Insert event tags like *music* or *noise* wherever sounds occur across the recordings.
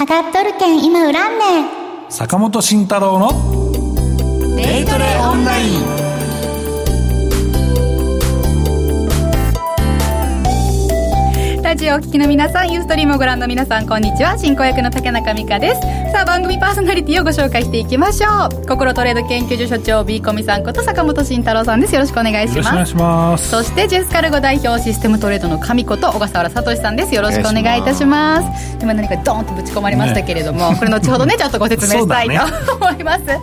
上がっとるけん今恨んねん。坂本慎太郎のデイトレオンライン。ラジオをお聞きの皆さん、ユーストリームをご覧の皆さん、こんにちは。進行役の竹中美香です。さあ、番組パーソナリティをご紹介していきましょう。心トレード研究所所長、ビーコミさんこと坂本慎太郎さんです。よろしくお願いします。そして、ジェスカルゴ代表システムトレードの神こと小笠原聡さんです。よろしくお願いいたします。今何かドーンとぶち込まれましたけれども、ね、これ後ほどね、ちょっとご説明したいと思います。さ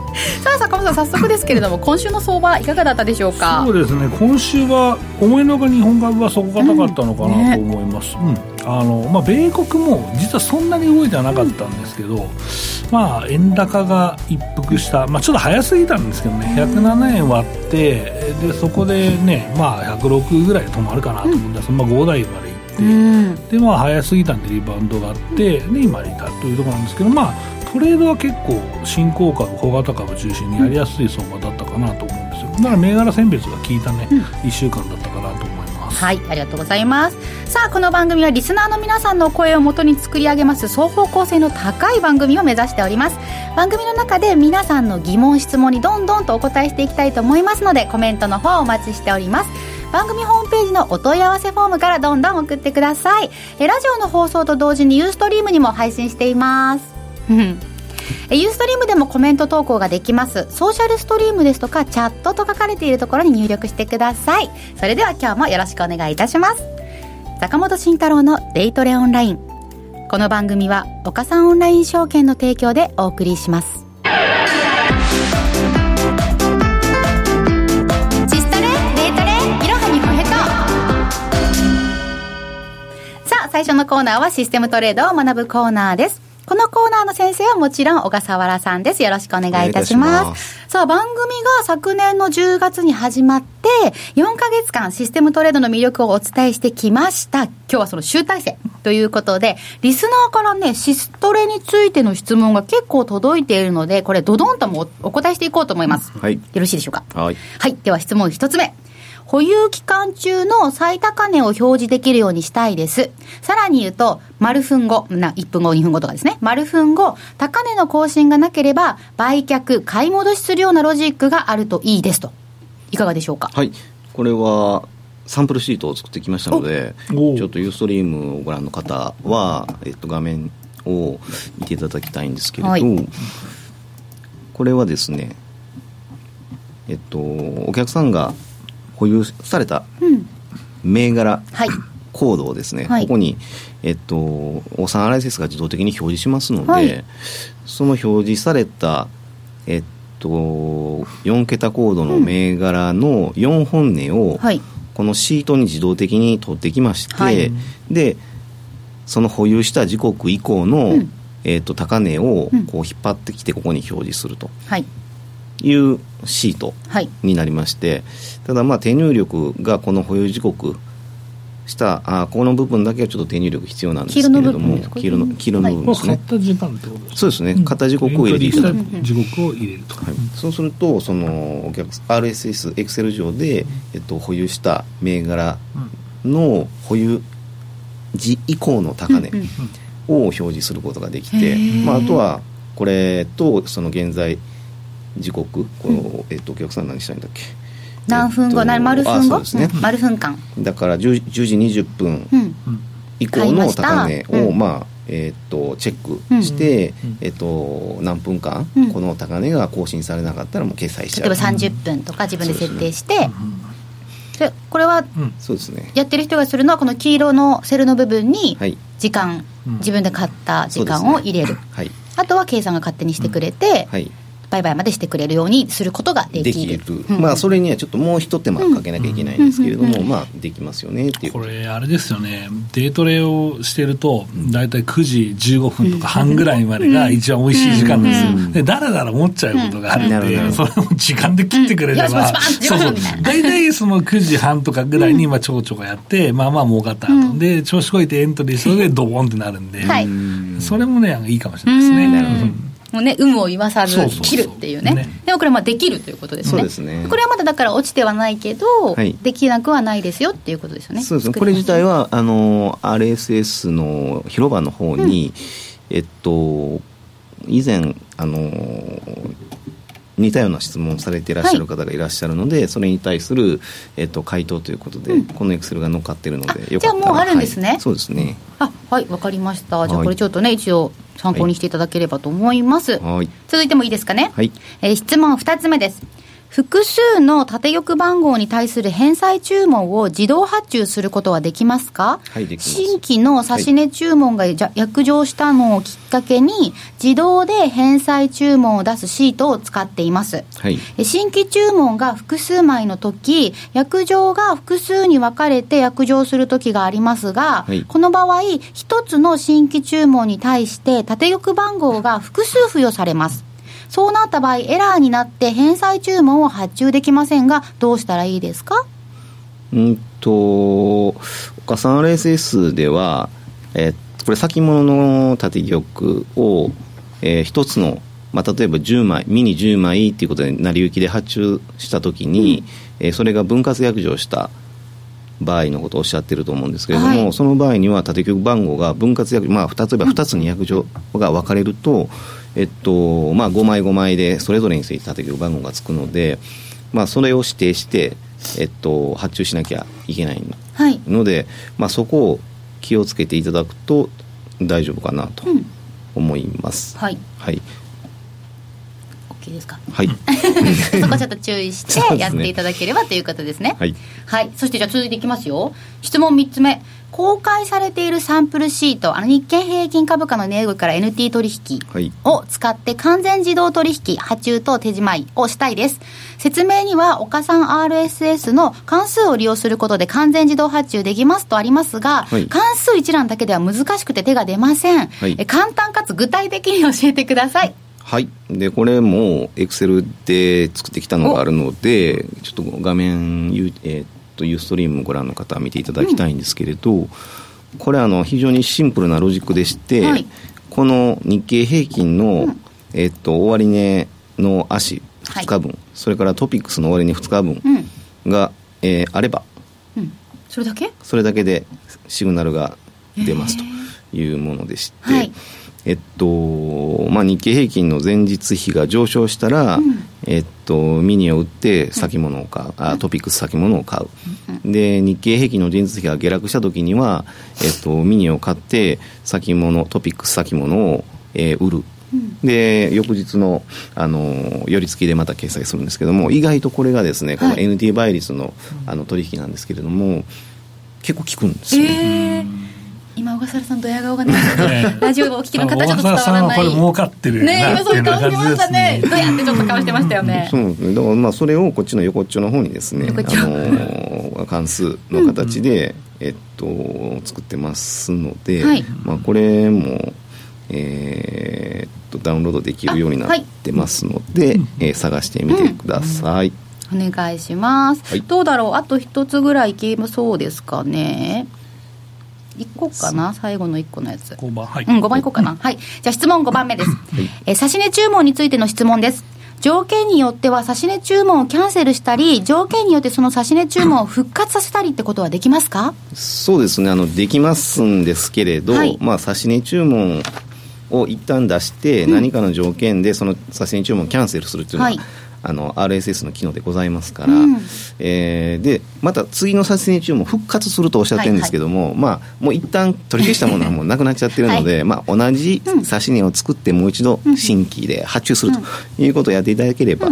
あ、坂本さん、早速ですけれども、今週の相場、いかがだったでしょうか？そうですね、今週は、思いのほか日本株は底堅かったのかなと思います。うん、ねうん。あのまあ、米国も実はそんなに動いてはなかったんですけど、まあ、円高が一服した、まあ、ちょっと早すぎたんですけどね。107円割ってでそこでね、まあ、106ぐらいで止まるかなと思うんです、まあ、5台まで行って、でまあ、早すぎたんでリバウンドがあってで今に至るというところなんですけど、まあ、トレードは結構新興株小型株中心にやりやすい相場だったかなと思うんですよ。だから銘柄選別が効いたね、うん、1週間だったます。はいありがとうございます。さあこの番組はリスナーの皆さんの声をもとに作り上げます双方向性の高い番組を目指しております。番組の中で皆さんの疑問質問にどんどんとお答えしていきたいと思いますのでコメントの方をお待ちしております。番組ホームページのお問い合わせフォームからどんどん送ってください。えラジオの放送と同時にユーストリームにも配信しています。ユーストリームでもコメント投稿ができます。ソーシャルストリームですとかチャットと書かれているところに入力してください。それでは今日もよろしくお願いいたします。坂本慎太郎のデイトレオンライン。この番組は岡三オンライン証券の提供でお送りします。最初のコーナーはシステムトレードを学ぶコーナーですこのコーナーの先生はもちろん小笠原さんです。よろしくお願いいたします。さあ、番組が昨年の10月に始まって、4ヶ月間システムトレードの魅力をお伝えしてきました。今日はその集大成ということで、リスナーからね、シストレについての質問が結構届いているので、これ、ドドンともお答えしていこうと思います。はい。よろしいでしょうか？はい。はい。では質問1つ目。保有期間中の最高値を表示できるようにしたいです。さらに言うと、丸分後、な1分後、2分後とかですね。丸分後、高値の更新がなければ、売却、買い戻しするようなロジックがあるといいですと。いかがでしょうか？はい。これは、サンプルシートを作ってきましたので、ちょっとユーストリームをご覧の方は、えっと、画面を見ていただきたいんですけれど、はい、これはですね、えっと、お客さんが保有された銘柄、コードをですね、はい、ここに、えっと、お産 RSS が自動的に表示しますので、はい、その表示された、えっと、4桁コードの銘柄の4本値を、このシートに自動的に取ってきまして、はい、でその保有した時刻以降の、うん、えっと、高値をこう引っ張ってきてここに表示すると。はいいうシートになりまして、はい、ただまあ手入力がこの保有時刻したあこの部分だけはちょっと手入力必要なんですけれども黄色の黄色の部分ですね、はい、時間ってことですそうですね。型時刻を入れていただく時刻を入れると、はい、そうするとそのお客 RSS エクセル上で、えっと、保有した銘柄の保有時以降の高値を表示することができて、まあ、あとはこれとその現在時刻この、えっと、お客さん何したいんだっけ？何分後、えっと、丸分後？ですね、丸分間。だから 10, 10時20分以降の高値を、まあえー、とチェックして、えー、と何分間、この高値が更新されなかったらもう決済しちゃう。例えば30分とか自分で設定して、でこれは、そうですね。やってる人がするのはこの黄色のセルの部分に時間、自分で買った時間を入れる、はい、あとは計算が勝手にしてくれて、はい売買までしてくれるようにすることができる。まあそれにはちょっともう一手間かけなきゃいけないんですけれども、まあできますよねっていう。これあれですよね。デートレをしてると大体9時15分とか半ぐらいまでが一番美味しい時間ですよ、でだらだら思っちゃうことがあるんで、それも時間で切ってくれれば、そうそう。大体その9時半とかぐらいに今蝶々がやって、まあまあ儲かった後。で調子こいてエントリーするでドボンってなるんで、それもねいいかもしれないですね、もうね有無を言わさず切るっていうね。ね、でもこれまあできるということですね。ですね。これはまだだから落ちてはないけど、はい、できなくはないですよっていうことですよね。そうですね。これ自体はあの RSS の広場の方に、うん。えっと以前あの似たような質問されていらっしゃる方がいらっしゃるので、はい、それに対する、えっと、回答ということで、うん、このエクセルが載っかっているのでじゃあもうあるんですね、はい、そうですねあはいわかりました。じゃあこれちょっとね、一応参考にしていただければと思います、はい、続いてもいいですかね、はい。えー、質問2つ目です複数の縦玉番号に対する返済注文を自動発注することはできますか、はい、できます新規の指値注文が約定したのをきっかけに、自動で返済注文を出すシートを使っています。はい、新規注文が複数枚の時、約定が複数に分かれて約定する時がありますが、はい、この場合、一つの新規注文に対して縦玉番号が複数付与されます。そうなった場合、エラーになって返済注文を発注できませんが、どうしたらいいですか？うんと、岡さん RSS では、えこれ先物の縦玉を、えー、一つの、まあ、例えば10枚、ミニ10枚っていうことで成り行きで発注したときに、うん、えー、それが分割約定した場合のことをおっしゃってると思うんですけれども、はい、その場合には縦玉番号が分割約、まあ、例えば2つに約定が分かれると、えっとまあ、5枚5枚でそれぞれについて縦玉番号がつくので、まあ、それを指定して、えっと、発注しなきゃいけないので、はい、まあ、そこを気をつけていただくと大丈夫かなと思います。うん、はい、はいいいですか？はい。*laughs* そこちょっと注意してやっていただければということですね。はい、はい、そしてじゃあ続いていきますよ。質問3つ目。公開されているサンプルシートあの日経平均株価の値動きから NT 取引を使って完全自動取引発注と手仕舞いをしたいです。説明には岡さん RSS の関数を利用することで完全自動発注できますとありますが、はい、関数一覧だけでは難しくて手が出ません、はい、簡単かつ具体的に教えてくださいはい。でこれもエクセルで作ってきたのがあるのでちょっと画面、えー、っとユーストリームご覧の方は見ていただきたいんですけれど、うん、これあの非常にシンプルなロジックでして、はい、この日経平均の、うん、えー、っと終値の足2日分、はい、それからトピックスの終値2日分が、うん、えー、あれば、それだけ？それだけでシグナルが出ますというものでして、はいえっとまあ、日経平均の前日比が上昇したら、うん、えっと、ミニを売って先物を買う、うん、あトピックス先物を買う、うん、で日経平均の前日比が下落した時には、えっと、ミニを買って先物トピックス先物を、えー、売る。で翌日のあの寄り付きでまた掲載するんですけども意外とこれがですねこの NT 倍率のあの取引なんですけれども結構効くんですよ、ね、えー今小笠原さんドヤ顔が *laughs* ね。ラジオをお聞きの方ちょっと伝わらない。これ儲かってるね。今そういう顔してましたね。ドヤってちょっと顔してましたよね。そうですね。だからまあそれをこっちの横っちょの方にですねあの関数の形で、うん、えっと作ってますので、はい、まあこれもえー、っとダウンロードできるようになってますので、はい、えー、探してみてください、うん、お願いします、はい、どうだろう？あと一つぐらいいけそうですかね？いこうかな？最後の1個のやつ。5番はい、うん、5番いこうかな。はい。じゃあ質問5番目です、はい、え指値注文についての質問です。条件によっては指値注文をキャンセルしたり条件によってその指値注文を復活させたりってことはできますか？そうですね。あのできますんですけれど、はい、まあ指値注文を一旦出して何かの条件でその指値注文をキャンセルするっていうのは、はいあの RSS の機能でございますから、うん、えー、でまた次の撮影中も復活するとおっしゃってるんですけども、はい。はい、まあもう一旦取り消したものはもうなくなっちゃってるので、はい、*laughs* まあ同じ指値を作ってもう一度新規で発注するということをやっていただければ、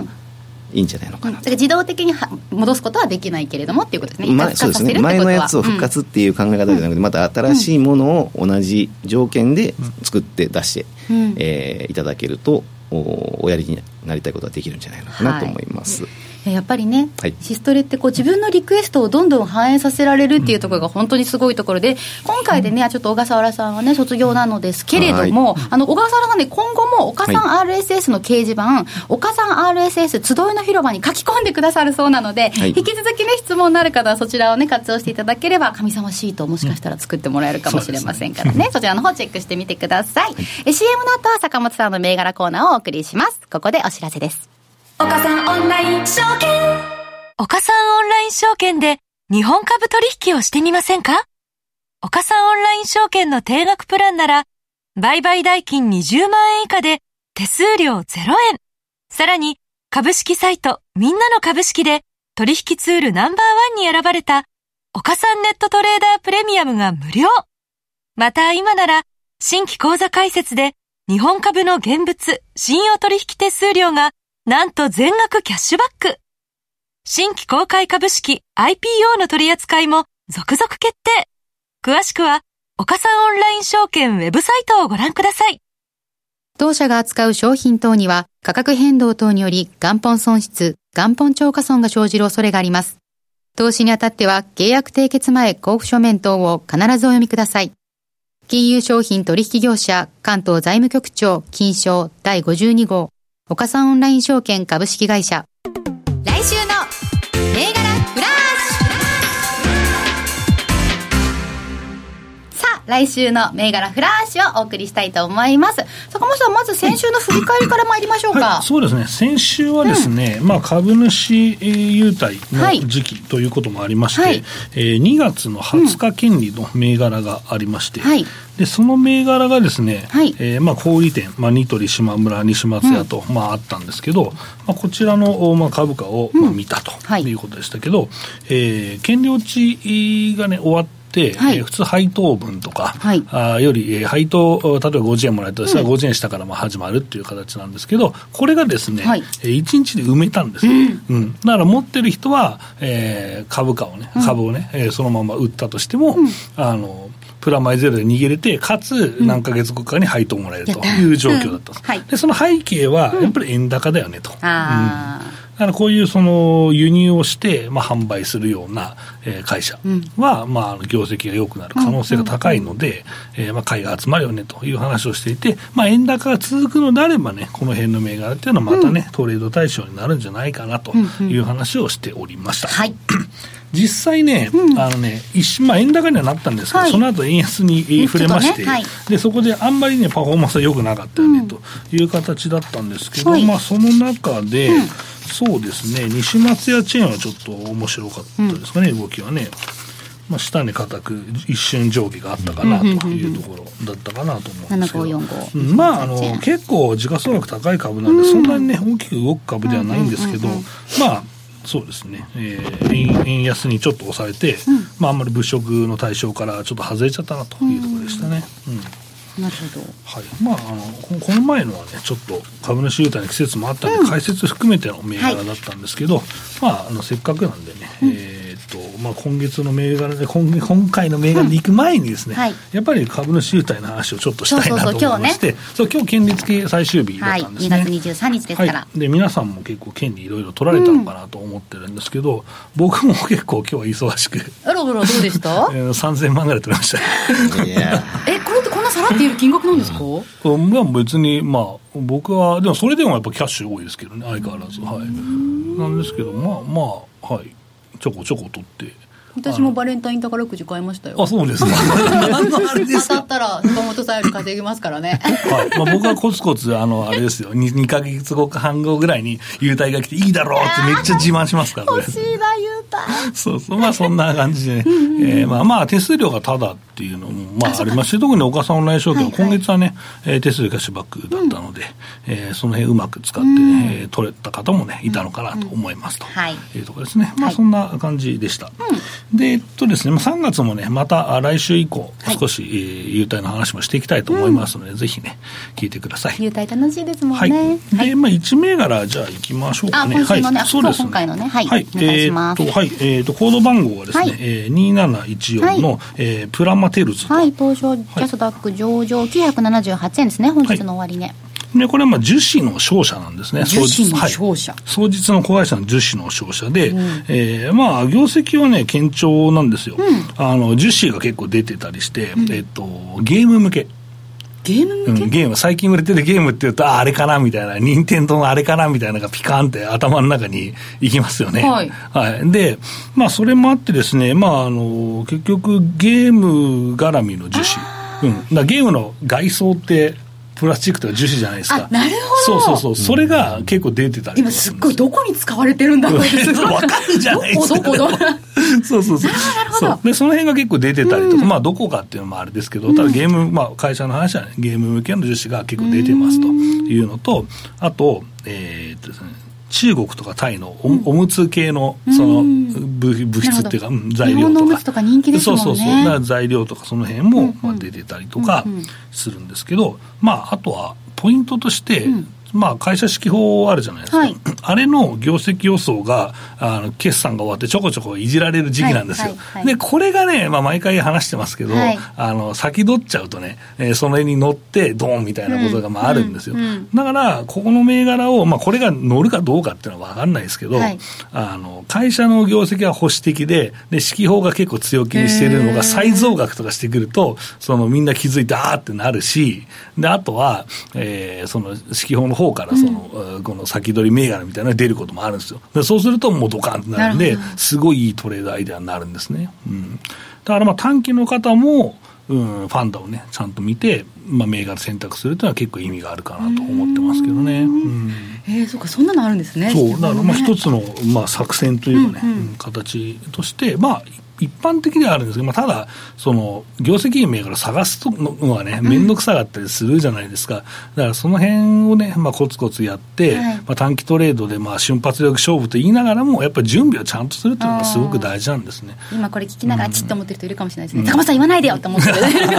いいんじゃないのかな、うん、自動的に戻すことはできないけれどもっていうことですね、まあ、そうですね。前のやつを復活っていう考え方じゃなくて、うん、また新しいものを同じ条件で作って出して、うん、えー、いただけるとおやりになりたいことはできるんじゃないのかなと思います。はいやっぱりね、はい、シストレってこう自分のリクエストをどんどん反映させられるっていうところが本当にすごいところで、今回でね、ちょっと小笠原さんはね、卒業なのですけれども、はい、あの小笠原さんね、今後も岡さん RSS の掲示板、はい、岡さん RSS 集いの広場に書き込んでくださるそうなので、引き続きね、質問のある方はそちらをね、活用していただければ、神様シートをもしかしたら作ってもらえるかもしれませんからね、そちらの方チェックしてみてください。え CM の後は坂本さんの銘柄コーナーをお送りします。ここでお知らせです。岡さんオンライン証券岡さんオンライン証券で日本株取引をしてみませんか？岡さんオンライン証券の定額プランなら売買代金20万円以下で手数料0円。さらに、株式サイトみんなの株式で取引ツールナンバーワンに選ばれた岡三ネットトレーダープレミアムが無料。また今なら新規口座開設で日本株の現物信用取引手数料がなんと全額キャッシュバック。新規公開株式 IPO の取り扱いも続々決定。詳しくは岡三オンライン証券ウェブサイトをご覧ください。当社が扱う商品等には価格変動等により元本損失、元本超過損が生じる恐れがあります。投資にあたっては契約締結前交付書面等を必ずお読みください。金融商品取引業者関東財務局長金賞第52号岡三オンライン証券株式会社来週の銘柄フラッ来週の銘柄フラッシュをお送りしたいと思います。坂本さん、まず先週の振り返りから参りましょうか。はい、そうですね。先週はですね、うん、まあ株主優待の時期ということもありまして、はい、えー、2月の20日権利の銘柄がありまして、うんはいでその銘柄がですね、はい、えー、まあ、小売店、まあ、ニトリ、島村、西松屋と、うん、まあ、あったんですけど、まあ、こちらの、まあ、株価を、まあ、見たとい。うことでしたけど、うんはい、えー、権利落ちがね、終わって、はい、えー、普通配当分とか、はい、あより、えー、配当、例えば50円もらえたら、それは50円下からまあ始まるっていう形なんですけど、これがですね、はい、えー、1日で埋めたんです、うん、うん、だから持ってる人は、えー、株価をね、株をね、うん、えー、そのまま売ったとしても、うん、あの、プラマイゼロで逃げれて、かつ何ヶ月後かに配当もらえるという状況だったんです、うん。はい、でその背景は、やっぱり円高だよねと。うん。だからこういうその輸入をして、まあ、販売するような、えー、会社は、うん、まあ、業績が良くなる可能性が高いので、えまあ、買いが集まるよねという話をしていて、まあ、円高が続くのであればね、この辺の銘柄っていうのはまたね、うん、トレード対象になるんじゃないかなという話をしておりました。はい *clears throat* 実際ね、うん、あのね、一瞬、まあ、円高にはなったんですけど、はい、その後円安に触れまして、ね。はい、で、そこであんまりね、パフォーマンスは良くなかったよね、うん、という形だったんですけど、はい、まあ、その中で、うん。そうですね、西松屋チェーンはちょっと面白かったですかね、うん、動きはね。まあ、下に固く一瞬上下があったかなというところだったかなと思うんですけど、まああの結構時価総額高い株なんで、そんなにね大きく動く株ではないんですけど、まあそうですね、えー、円安にちょっと抑えて、まあ、あんまり物色の対象からちょっと外れちゃったなというところでしたね。うん。なるほど、はい。まあ、あのこの前のはねちょっと株主優待の季節もあったんで、うん、解説含めての銘柄だったんですけど、はい、まあ、あのせっかくなんでね、うん、えとまあ、今月の銘柄で今今回の銘柄で行く前にですね、うんはい、やっぱり株主優待の話をちょっとしたいなと思いましてそう今日権利付け最終日だったんですね、はい、2月23日ですから、で皆さんも結構権利いろいろ取られたのかなと思ってるんですけど、僕も結構今日は忙しく。あらあらどうでした？*laughs* 3000万ぐらい取りました。*laughs* えこれってこんなさらっている金額なんですか、うん、まあ別にまあ僕はでもそれでもやっぱキャッシュ多いですけどね相変わらず。はい。なんですけどまあまあはいちょこちょこ取って私もバレンタイン宝くじ買いましたよ。あ、そうですね。*laughs* 当たったら、坂本さんより稼ぎますからね。はい。まあ、僕はコツコツ、あの、あれですよ、2, 2ヶ月後か半後ぐらいに、優待が来ていいだろうってめっちゃ自慢しますからね。欲しいな、優待。そうそう。まあ、そんな感じで、ね、えー、まあまあ、手数料がただっていうのも、まあ、ありますし、特に岡さんオンライン証券、今月はね、え手数料キャッシュバックだったので、うえその辺うまく使って、ね、え取れた方もね、いたのかなと思いますと。はい。いうところですね。まあ、そんな感じでした。で、えっとですね、まあ、3月もね、また来週以降、少し、はい、えー、優待の話もしていきたいと思いますので、うん、ぜひね、聞いてください。優待楽しいですもんね。はい。で、まあ、1銘柄、じゃあ行きましょうかね。はい、そうです、ね、今回のね、はい。はい、えー、っと、はい、えー、っと、コード番号はですね、はい、えー、2714の、はい、えー、プラマテルズはい、東証ジャスダック上場978円ですね、本日の終値。で、これはまあ樹脂の商社なんですね。樹脂の商社、はい、双日の子会社の樹脂の商社で、うん、えー、まあ、業績はね、堅調なんですよ。うん、あの、樹脂が結構出てたりして、うん、えっと、ゲーム向け。ゲーム向け、うん、ゲーム、最近売れてるゲームっていうと、ああれかなみたいな、任天堂のあれかなみたいなのがピカーンって頭の中にいきますよね。はい。はい。で、まあ、それもあってですね、まあ、あの、結局、ゲーム絡みの樹脂。うん。だゲームの外装って、プラスチックとか樹脂じゃないですか。なるほど。そうそうそう。それが結構出てたり今すっごいどこに使われてるんだろうって分 *laughs* かるじゃないですか。どこどこ *laughs* そうそうそう。そう。でその辺が結構出てたりとか、うん、まあどこかっていうのもあれですけどただゲーム、まあ、会社の話はねゲーム向けの樹脂が結構出てますというのとあとえー、っとですね中国とかタイのお,、おむつ系のその物物質っていうか、うん、材料とか。とか人気ですもんね。そうそうそう。材料とかその辺も、まあ、出てたりとかするんですけど、まああとはポイントとして、まあ、会社指揮法あるじゃないですか、はい、*laughs* あれの業績予想があの決算が終わってちょこちょこいじられる時期なんですよ、はいはいはい、でこれがね、まあ、毎回話してますけど、はい、あの先取っちゃうとね、えー、その絵に乗ってドーンみたいなことがまああるんですよ、うんうん。うん、だからここの銘柄を、まあ、これが乗るかどうかっていうのは分かんないですけど、はい、あの会社の業績は保守的でで指揮法が結構強気にしてるのが再増額とかしてくるとそのみんな気づいてあーってなるしであとは、えー、その指揮法の方からその、うん、この先取り銘柄みたいなのが出ることもあるんですよ。でそうするともうドカンってなるんで、すごいいいトレードアイデアになるんですね。うん、だからまあ短期の方も、うん、ファンダをね、ちゃんと見て、まあ、銘柄選択するというのは結構意味があるかなと思ってますけどね。うん、えー、そうか、そんなのあるんですね。そう、だからまあ一つの、まあ、作戦というかね、うんうん、形として、まあ、一般的ではあるんですけど、まあ、ただ、その業績銘柄探すのはね、面倒くさかったりするじゃないですか、だからその辺をね、まあ、コツコツやって、はい、まあ、短期トレードでまあ瞬発力勝負と言いながらも、やっぱり準備をちゃんとするっていうのがすごく大事なんですね。今これ聞きながら、ちっと思ってる人いるかもしれないですね、高間さん、言わないでよって思ってる。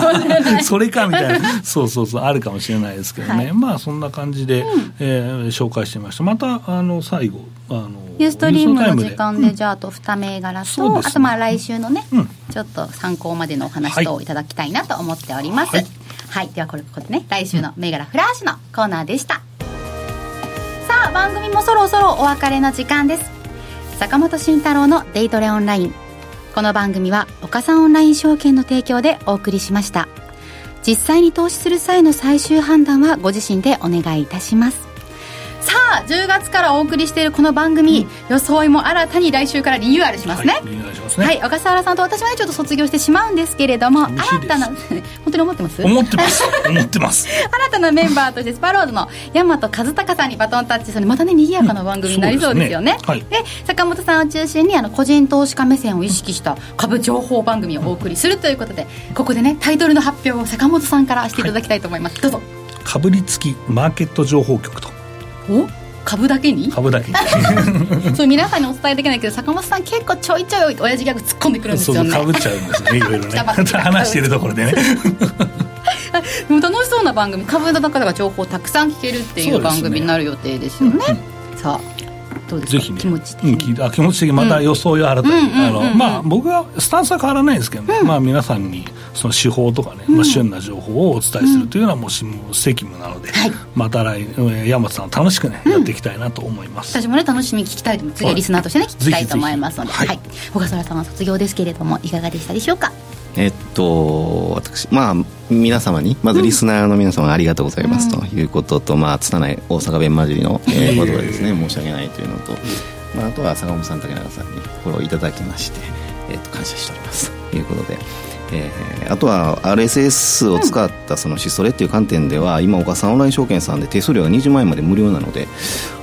*laughs* それかみたいな、*laughs* そうそうそう、あるかもしれないですけどね、はい、まあそんな感じで、うん、えー、紹介してました。またあの最後ユーストリームの時間で、じゃあ、あと2銘柄と、ね、あとまあ来週のね、うん、ちょっと参考までのお話といただきたいなと思っております。はい、はい、ではこれここでね、来週の銘柄フラッシュのコーナーでした。さあ、番組もそろそろお別れの時間です。坂本慎太郎のデイトレオンライン。この番組は岡三オンライン証券の提供でお送りしました。実際に投資する際の最終判断はご自身でお願いいたします。さあ10月からお送りしているこの番組、うん、装いも新たに来週からリニューアルしますね、はい、リニューアルしますね。はい小笠原さんと私はねちょっと卒業してしまうんですけれども新たな *laughs* 本当に思ってます？思ってます思ってます。*laughs* 新たなメンバーとしてスパローズの大和和孝さんにバトンタッチするまたね賑やかな番組になりそうですよね。うん、で、ね。はい、坂本さんを中心にあの個人投資家目線を意識した株情報番組をお送りするということでここでねタイトルの発表を坂本さんからしていただきたいと思います、はい、どうぞ。かぶりつきマーケット情報局とお？株だけに？株だけに。*laughs* そう皆さんにお伝えできないけど坂本さん結構ちょいちょい親父ギャグ突っ込んでくるんですよね。そうかぶっちゃうんですねいろいろね。*laughs* 話してるところでね。*laughs* でも楽しそうな番組株の中では情報をたくさん聞けるっていう番組になる予定ですよね、ねうん、さあどうですか？ぜひ、ね、気持ち的に、うん、あ気持ち的にまた予想を新たに、あのまあ僕はスタンスは変わらないですけど、ね、うん、まあ皆さんにその手法とかね、まあ、旬な情報をお伝えするというのはもう責務なので、はい、また来山本さん楽しくね、やっていきたいなと思います。私もね楽しみに聞きたいと次はリスナーとしてね聞きたいと思いますので、はい、小笠原さんは卒業ですけれどもいかがでしたでしょうか？えっと、私、まあ、皆様に、まずリスナーの皆様ありがとうございますということと、うん、まあ、拙い大阪弁混じりの、えー、ことでですね、申し訳ないというのと、まあ、あとは坂本さん、竹中さんにフォローいただきまして、えっと、感謝しております。ということで、えー、あとは RSS を使ったそのシストレっていう観点では、今岡さんオンライン証券さんで手数料が20万円まで無料なので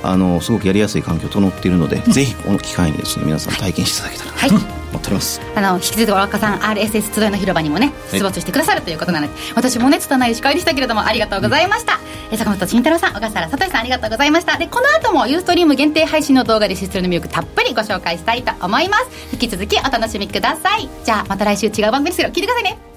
あのすごくやりやすい環境整っているので、ぜひこの機会にですね皆さん体験していただけたらなと、はい思ってます。あの引き続き岡さん RSS 集いの広場にもね出没してくださるということなので、私もね拙い司会でしたけれどもありがとうございました、うん、坂本慎太郎さん小笠原聡さんありがとうございました。でこの後もユーストリーム限定配信の動画でシステムの魅力たっぷりご紹介したいと思います。引き続きお楽しみください。じゃあまた来週違う番組ですけど聞いてくださいね